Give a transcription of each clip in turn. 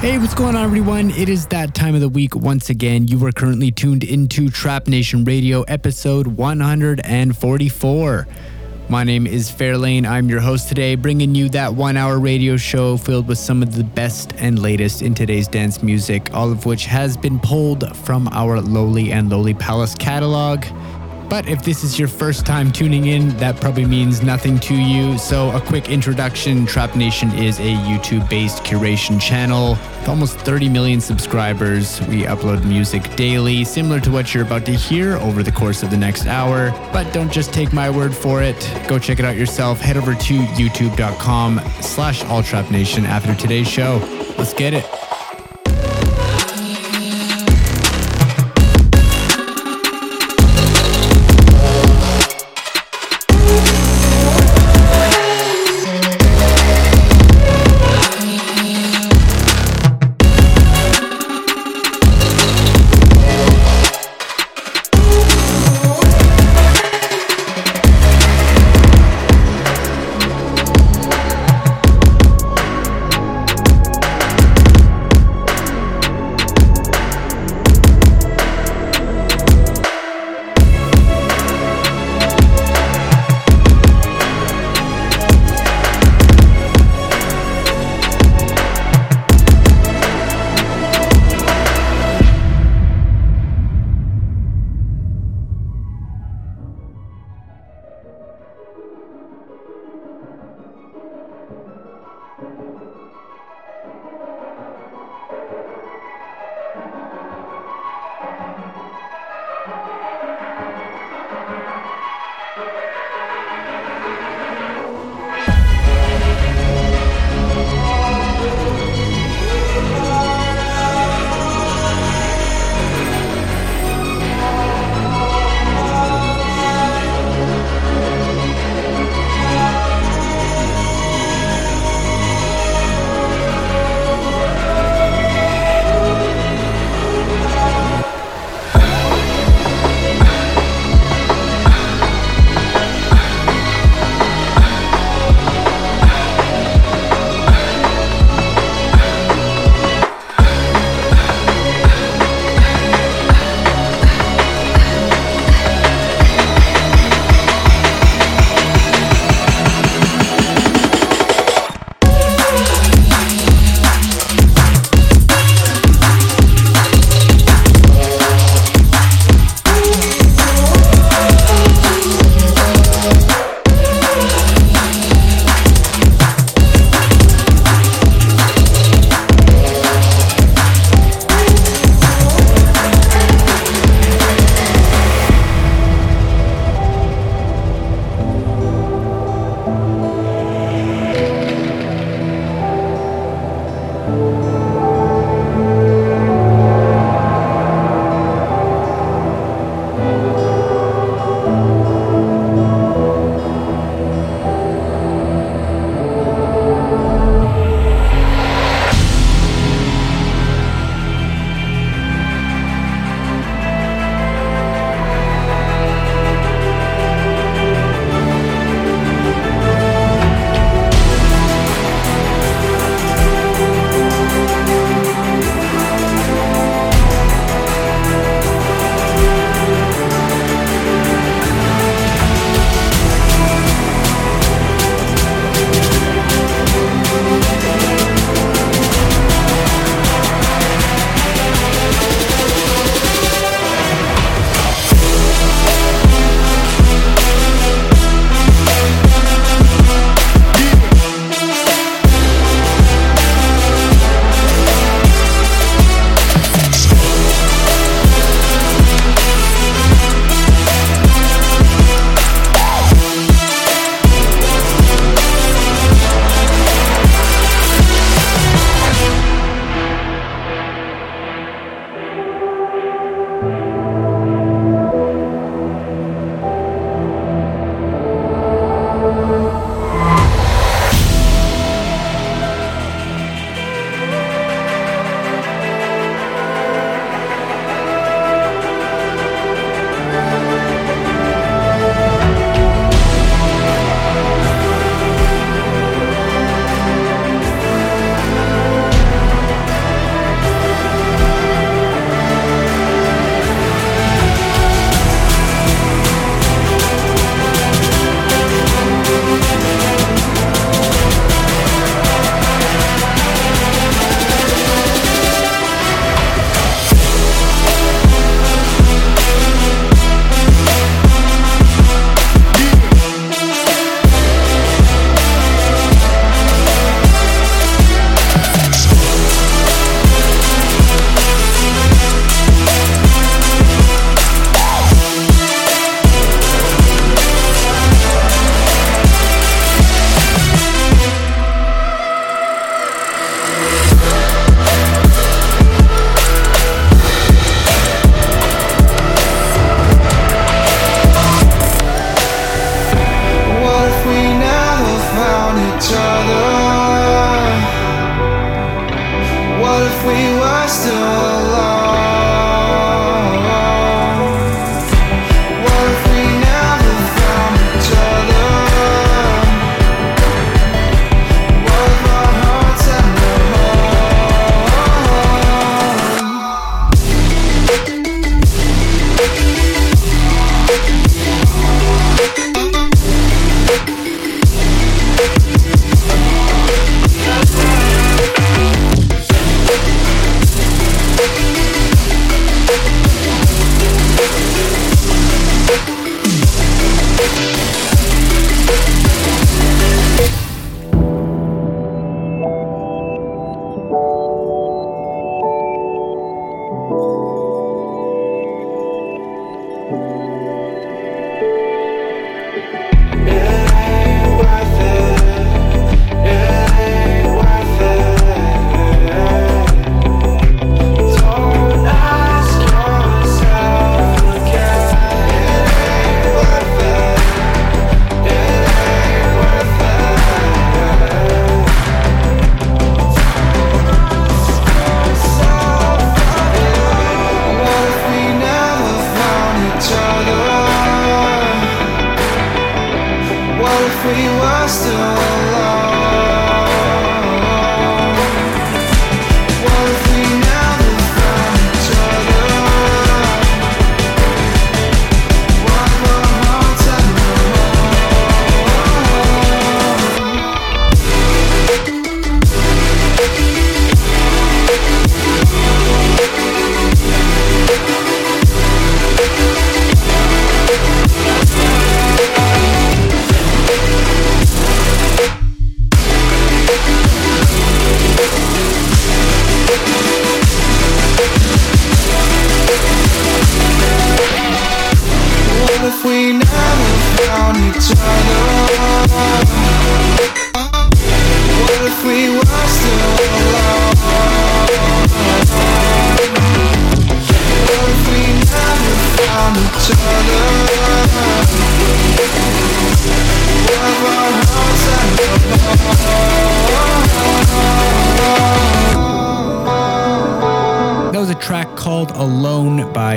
Hey, what's going on, everyone? It is that time of the week once again. You are currently tuned into Trap Nation Radio, episode 144. My name is Fairlane. I'm your host today, bringing you that one hour radio show filled with some of the best and latest in today's dance music, all of which has been pulled from our Lowly and Lowly Palace catalog. But if this is your first time tuning in, that probably means nothing to you. So, a quick introduction Trap Nation is a YouTube based curation channel with almost 30 million subscribers. We upload music daily, similar to what you're about to hear over the course of the next hour. But don't just take my word for it. Go check it out yourself. Head over to youtube.com slash alltrapnation after today's show. Let's get it.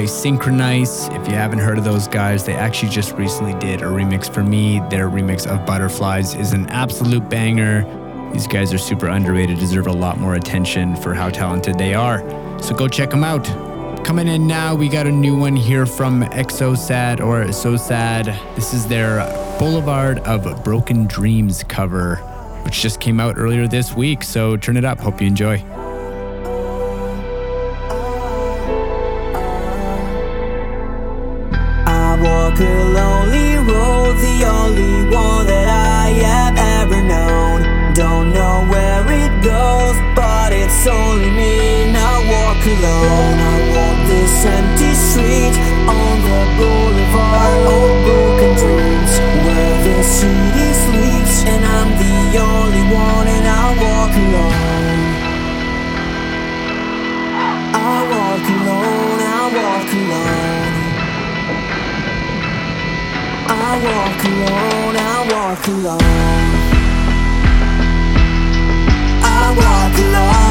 Synchronize. If you haven't heard of those guys, they actually just recently did a remix for me. Their remix of Butterflies is an absolute banger. These guys are super underrated, deserve a lot more attention for how talented they are. So go check them out. Coming in now, we got a new one here from Exosad or So Sad. This is their Boulevard of Broken Dreams cover, which just came out earlier this week. So turn it up. Hope you enjoy. A lonely road, the only one that I have ever known. Don't know where it goes, but it's only me. Now walk alone. I walk this empty street on the boulevard oh, of broken I walk alone, I walk alone. I walk alone,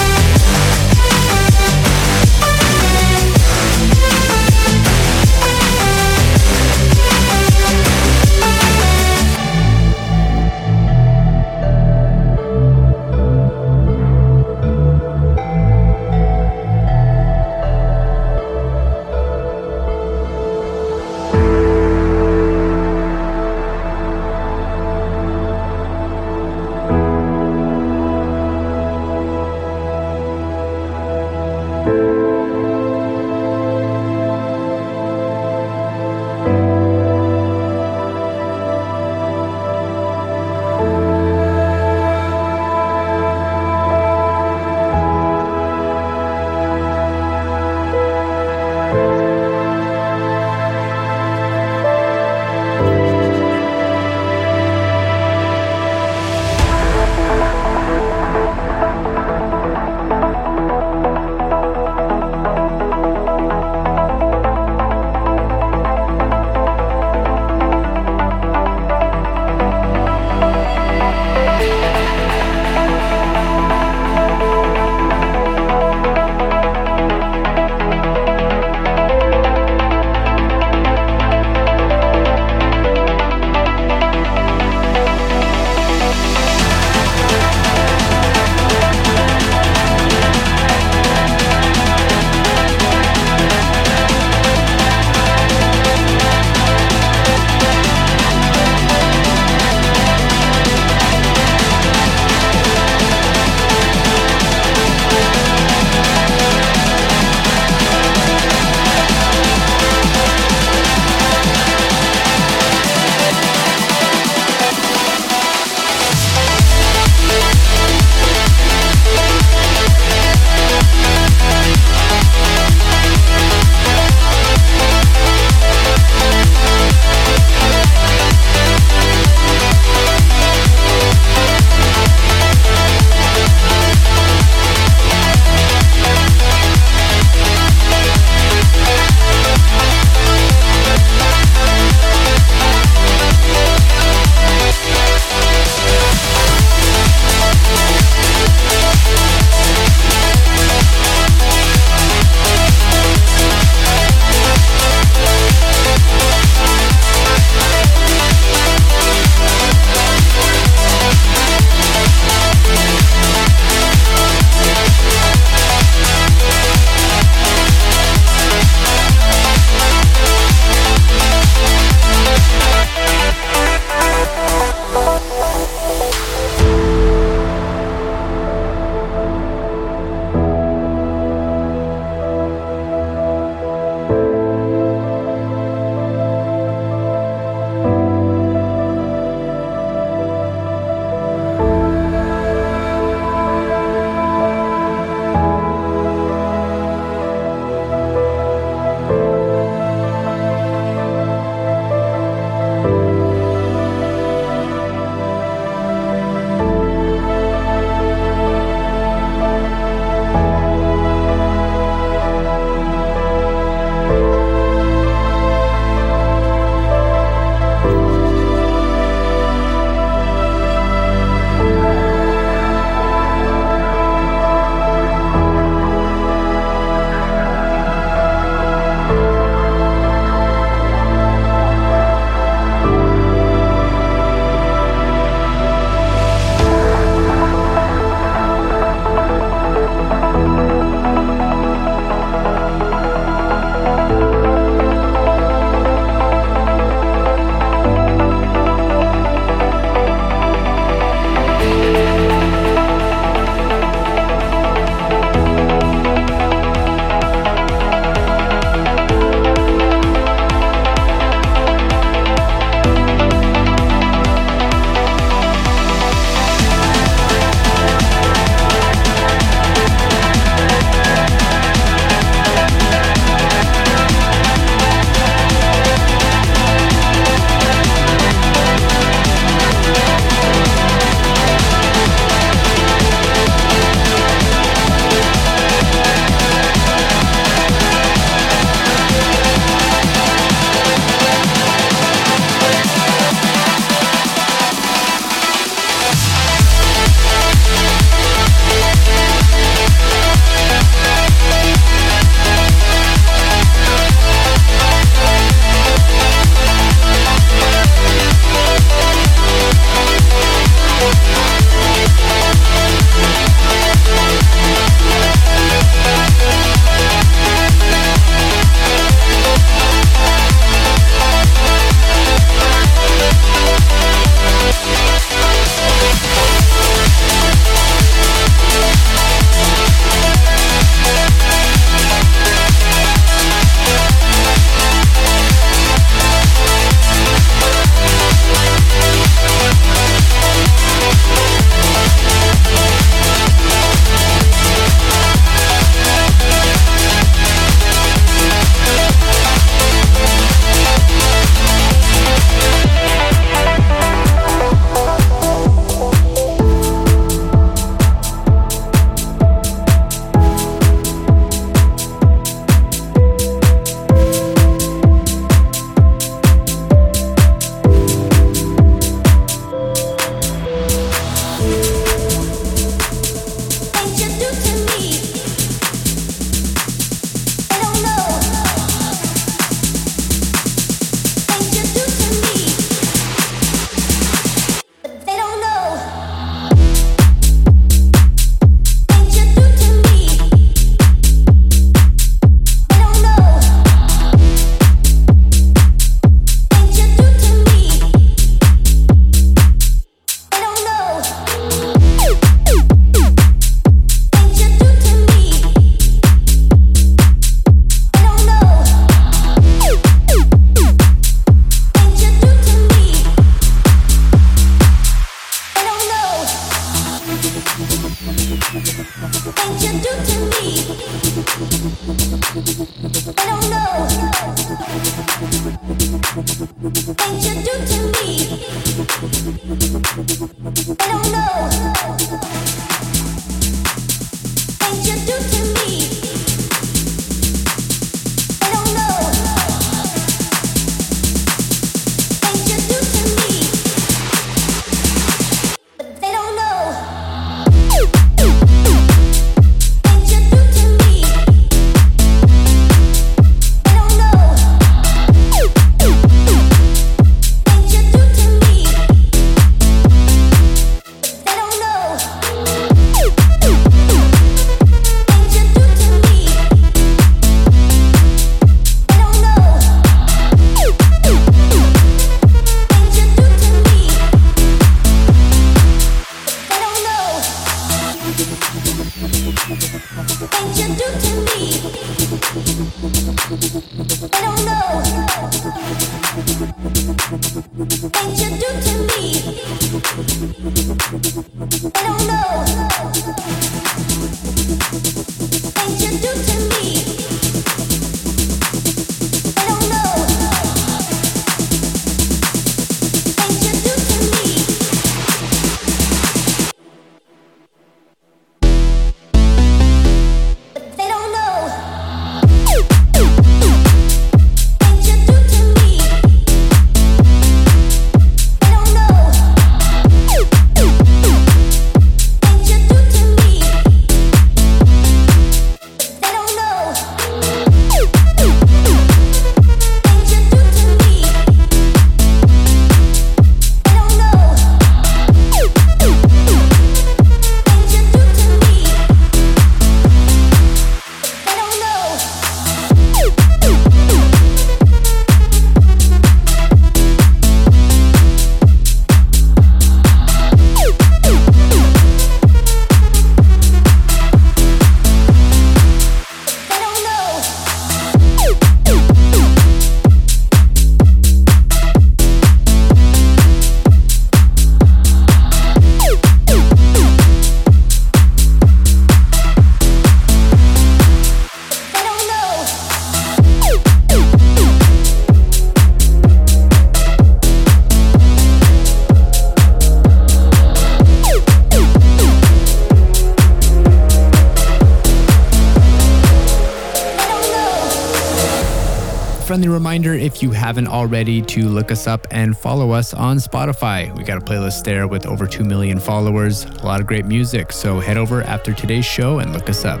haven't already to look us up and follow us on Spotify. We got a playlist there with over 2 million followers, a lot of great music. So head over after today's show and look us up.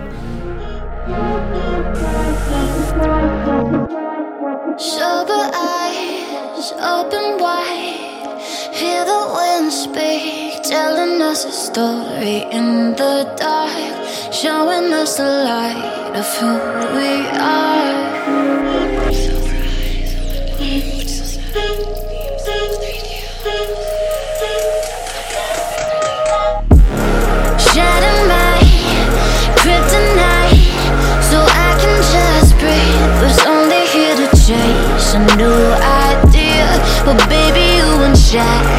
Sober eyes open wide, hear the wind speak, telling us a story in the dark, showing us the light of who we are. You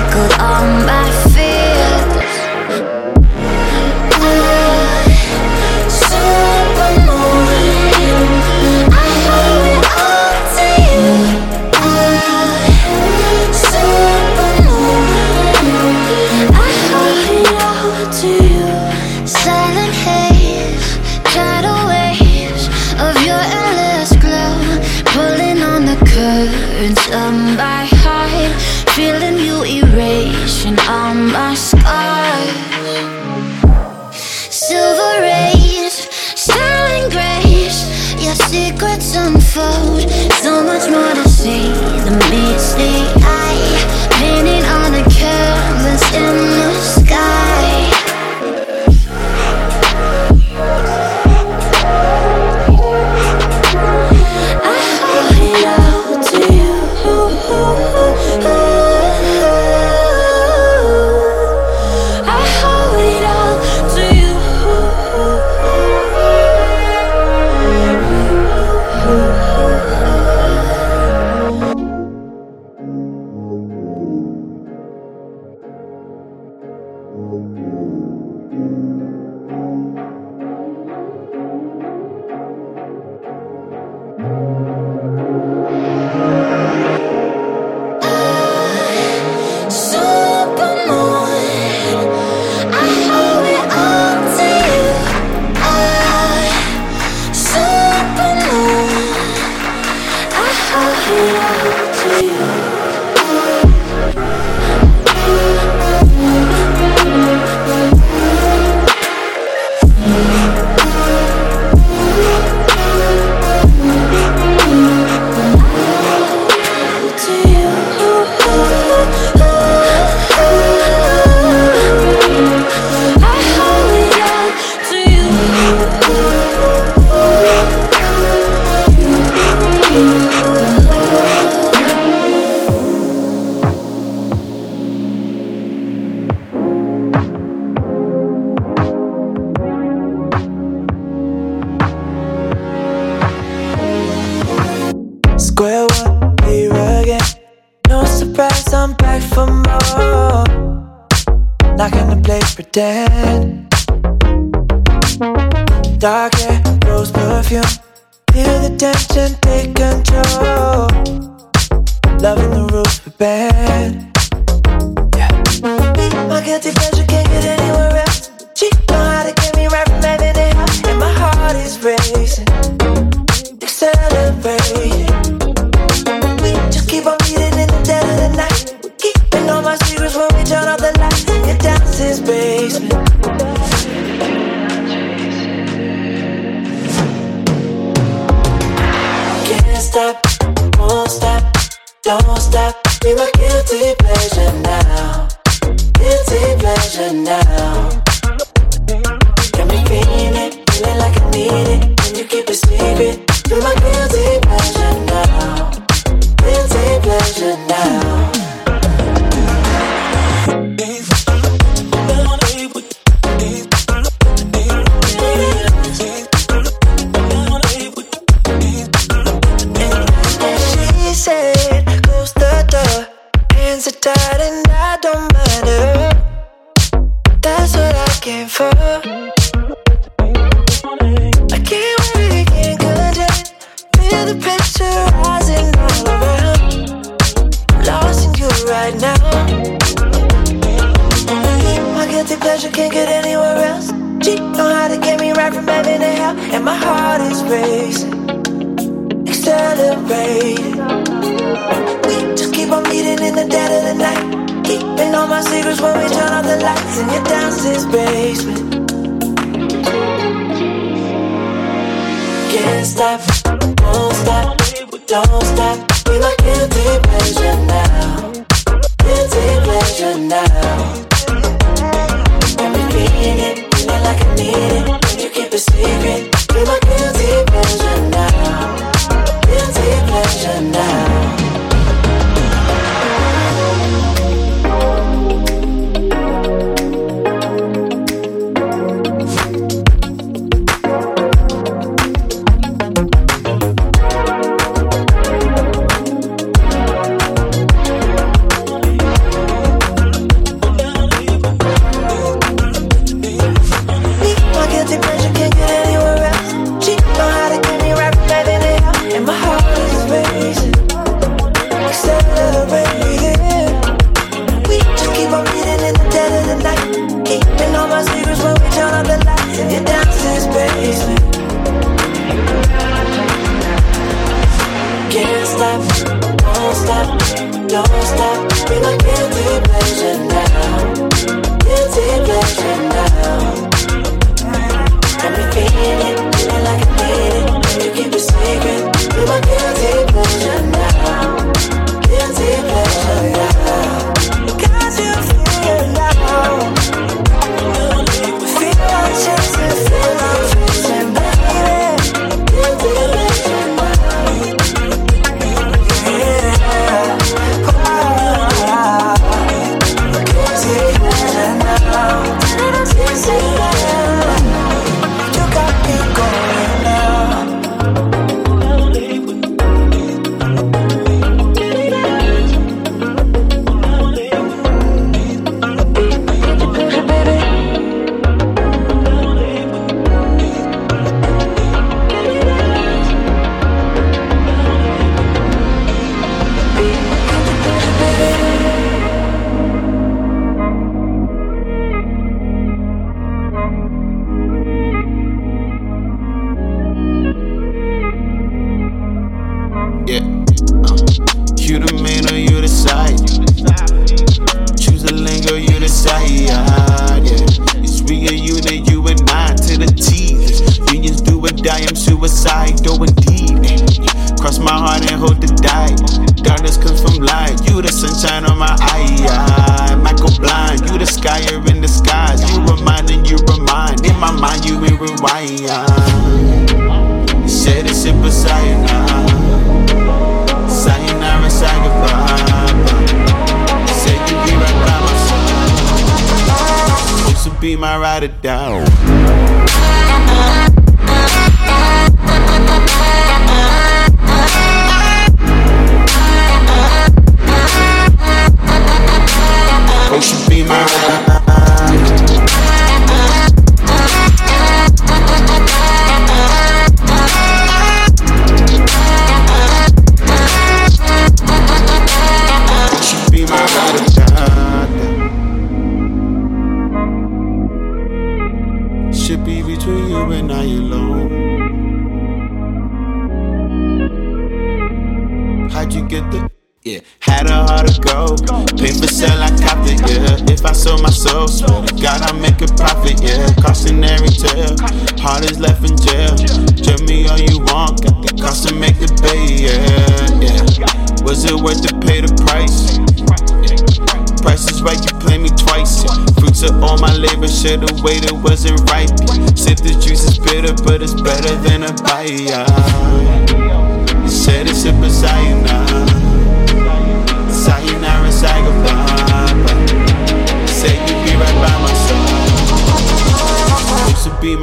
Música stop, won't stop, don't stop. Be my guilty pleasure now. Guilty pleasure now. Got me feeling feeling like I need it. and you keep it secret? Be my guilty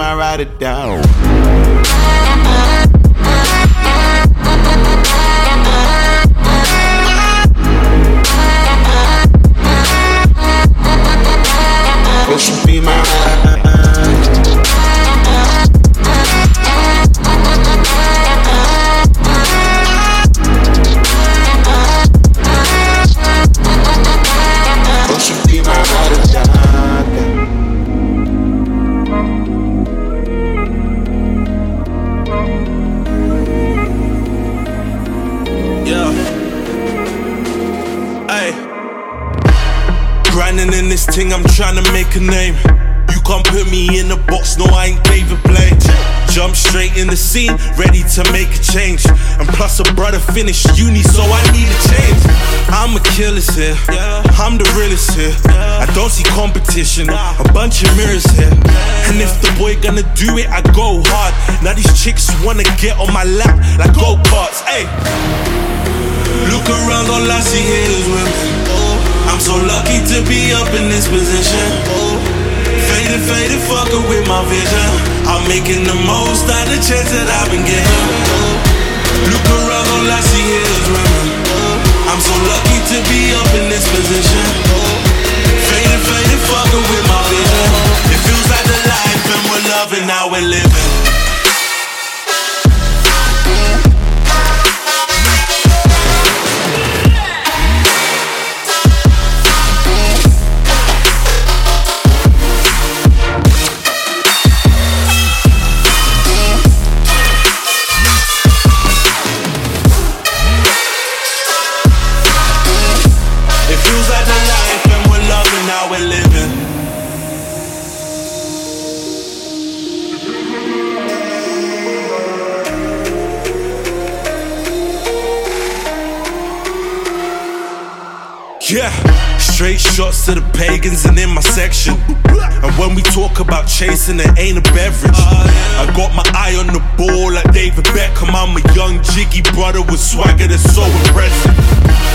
my ride or die. Used to be my ride. Thing, I'm trying to make a name. You can't put me in a box, no, I ain't David Blaine. Jump straight in the scene, ready to make a change. And plus, a brother finished uni, so I need a change. I'm a killer's here, I'm the realest here. I don't see competition, a bunch of mirrors here. And if the boy gonna do it, I go hard. Now these chicks wanna get on my lap like go karts. Hey, look around, all I see here is women. Oh. I'm so lucky to be up in this position. Faded, faded, fucker with my vision. I'm making the most out of the chance that I've been getting. Look around, all I see here is women. I'm so lucky to be up in this position. Faded, faded, fucker with my vision. It feels like the life and we're loving how we're living. Straight shots to the pagans and in my section. And when we talk about chasing, it ain't a beverage. I got my eye on the ball like David Beckham. I'm a young jiggy brother with swagger that's so impressive.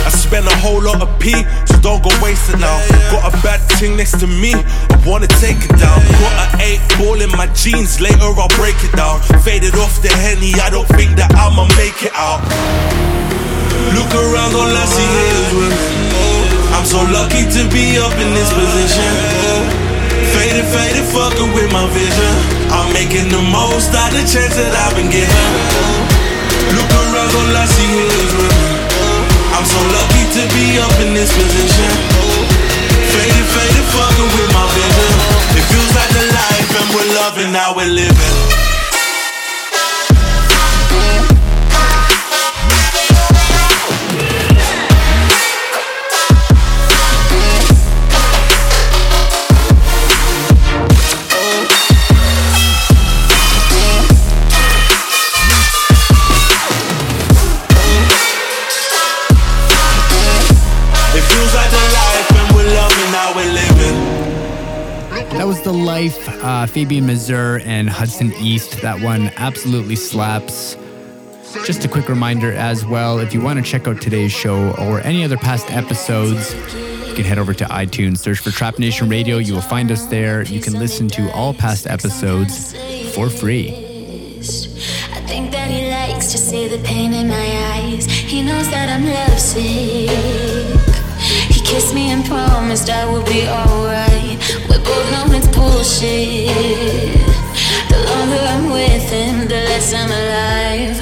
I spend a whole lot of P, so don't go wasting now. Got a bad thing next to me, I wanna take it down. Got an eight ball in my jeans, later I'll break it down. Faded off the henny, I don't think that I'ma make it out. Look around, all I see is women. I'm so lucky to be up in this position. Faded, faded, fucking with my vision. I'm making the most out of the chance that I've been given. Look around, all I see is women. I'm so lucky to be up in this position. Faded, faded, fucking with my vision. It feels like the life and we're loving how we're living. Life, uh, Fabian Mazur and Hudson East. That one absolutely slaps. Just a quick reminder as well if you want to check out today's show or any other past episodes, you can head over to iTunes, search for Trap Nation Radio. You will find us there. You can listen to all past episodes for free. I think that he likes to see the pain in my eyes. He knows that I'm lovesick. He kissed me and promised I would be alright. Both bullshit. The longer I'm with him, the less I'm alive.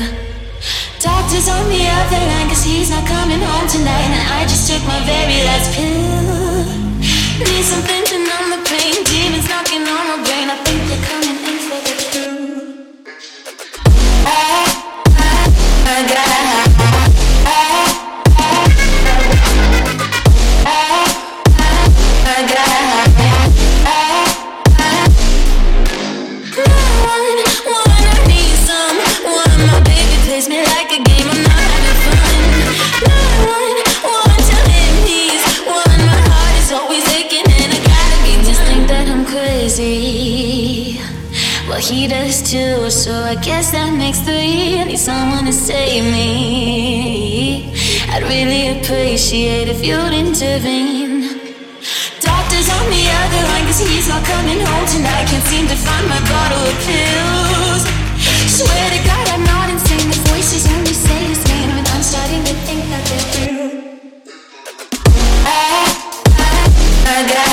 Doctors on the other line, cause he's not coming home tonight. And I just took my very last pill. Need the pain. Demons knocking on my brain. I think they're coming in for the kill. I guess that makes three. need someone to save me. I'd really appreciate if you'd intervene. Doctor's on the other line, cause he's not coming home tonight. Can't seem to find my bottle of pills. Swear to God, I'm not insane. The voices only say his name, and I'm starting to think that they're true. I, I, I got.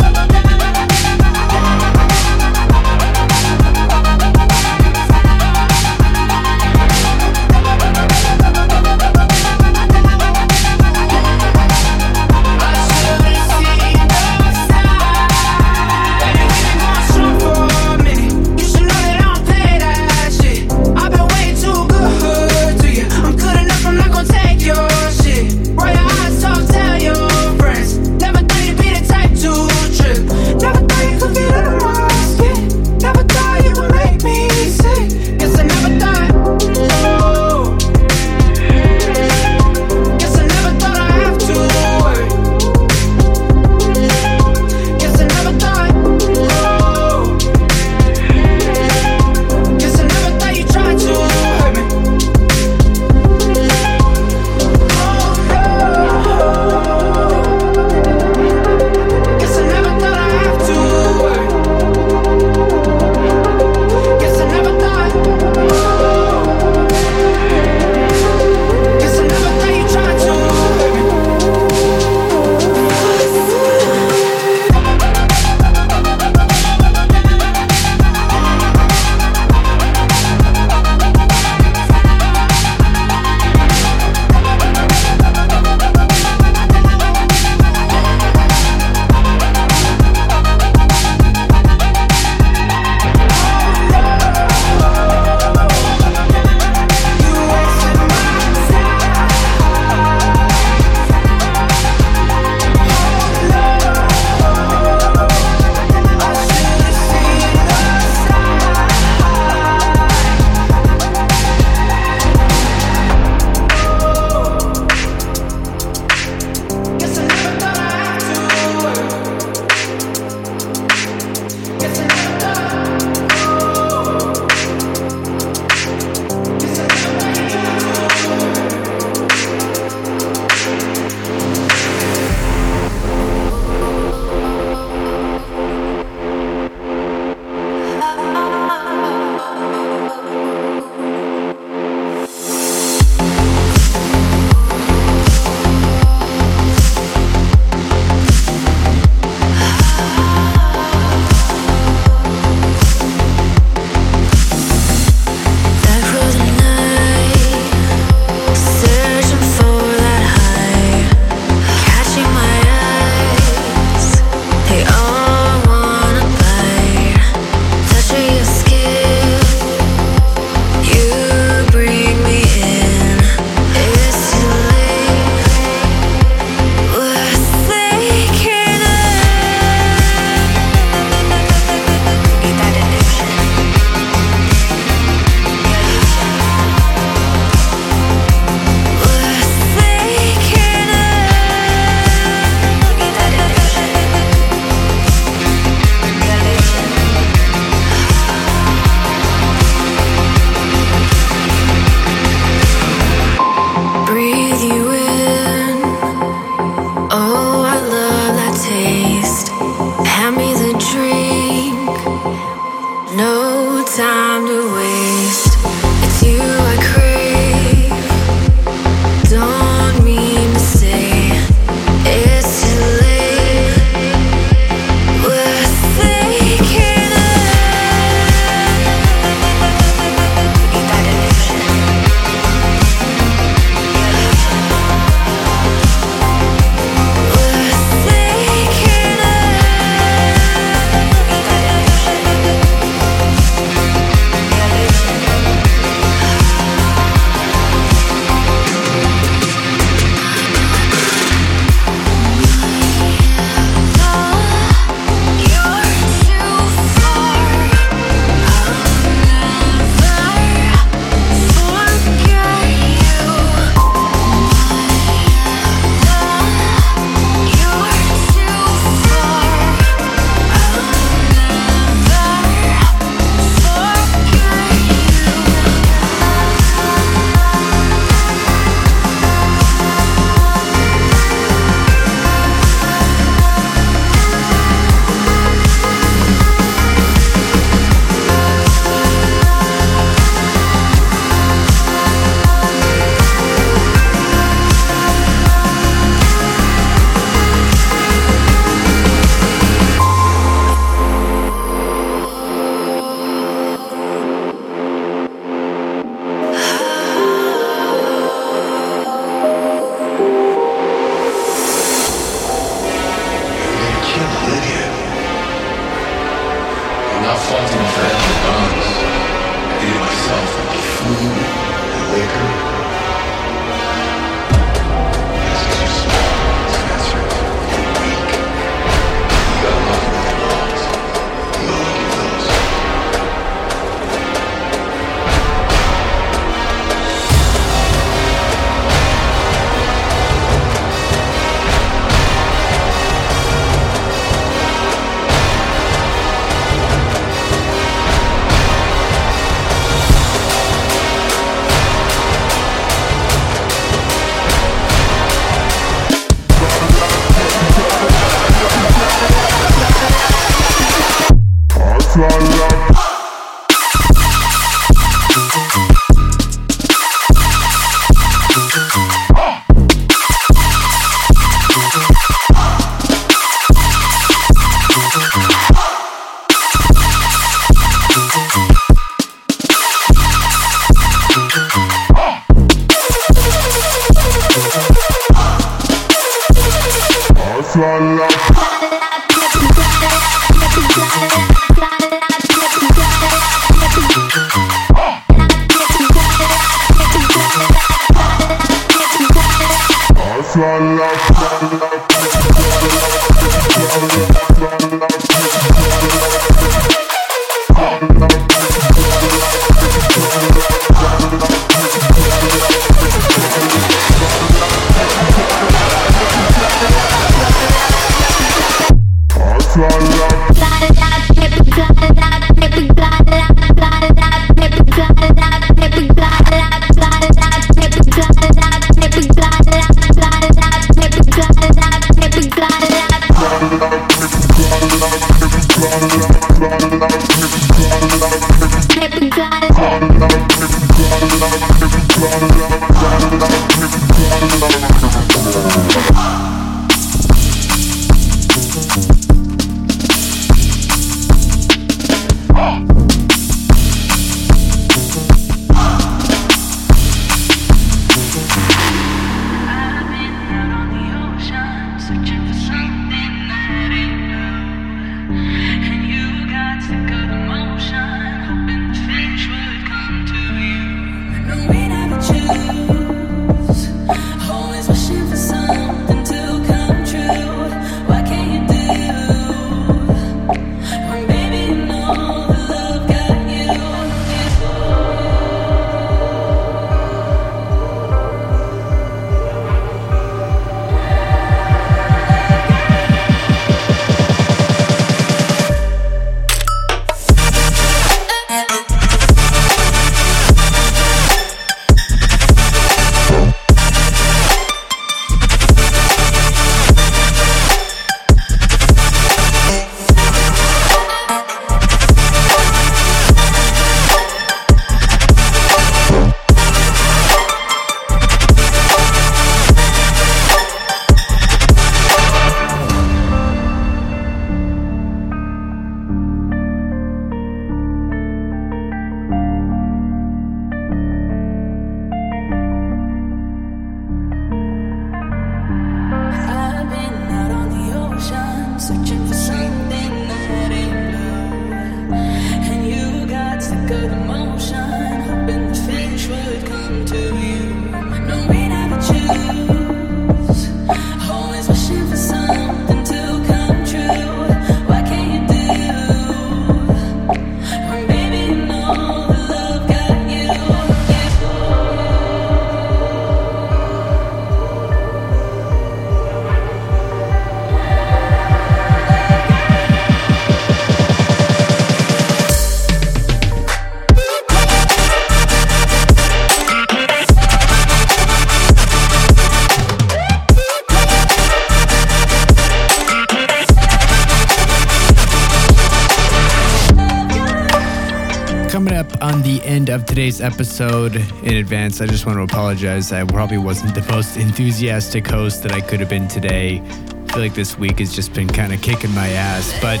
Today's episode in advance, I just want to apologize. I probably wasn't the most enthusiastic host that I could have been today. I feel like this week has just been kind of kicking my ass, but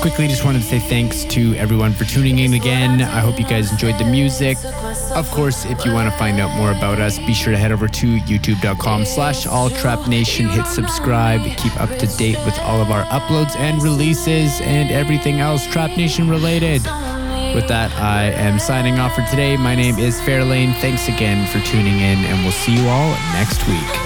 quickly, just wanted to say thanks to everyone for tuning in again. I hope you guys enjoyed the music. Of course, if you want to find out more about us, be sure to head over to youtube.com slash all trap nation. Hit subscribe, keep up to date with all of our uploads and releases and everything else Trap Nation related. With that, I am signing off for today. My name is Fairlane. Thanks again for tuning in, and we'll see you all next week.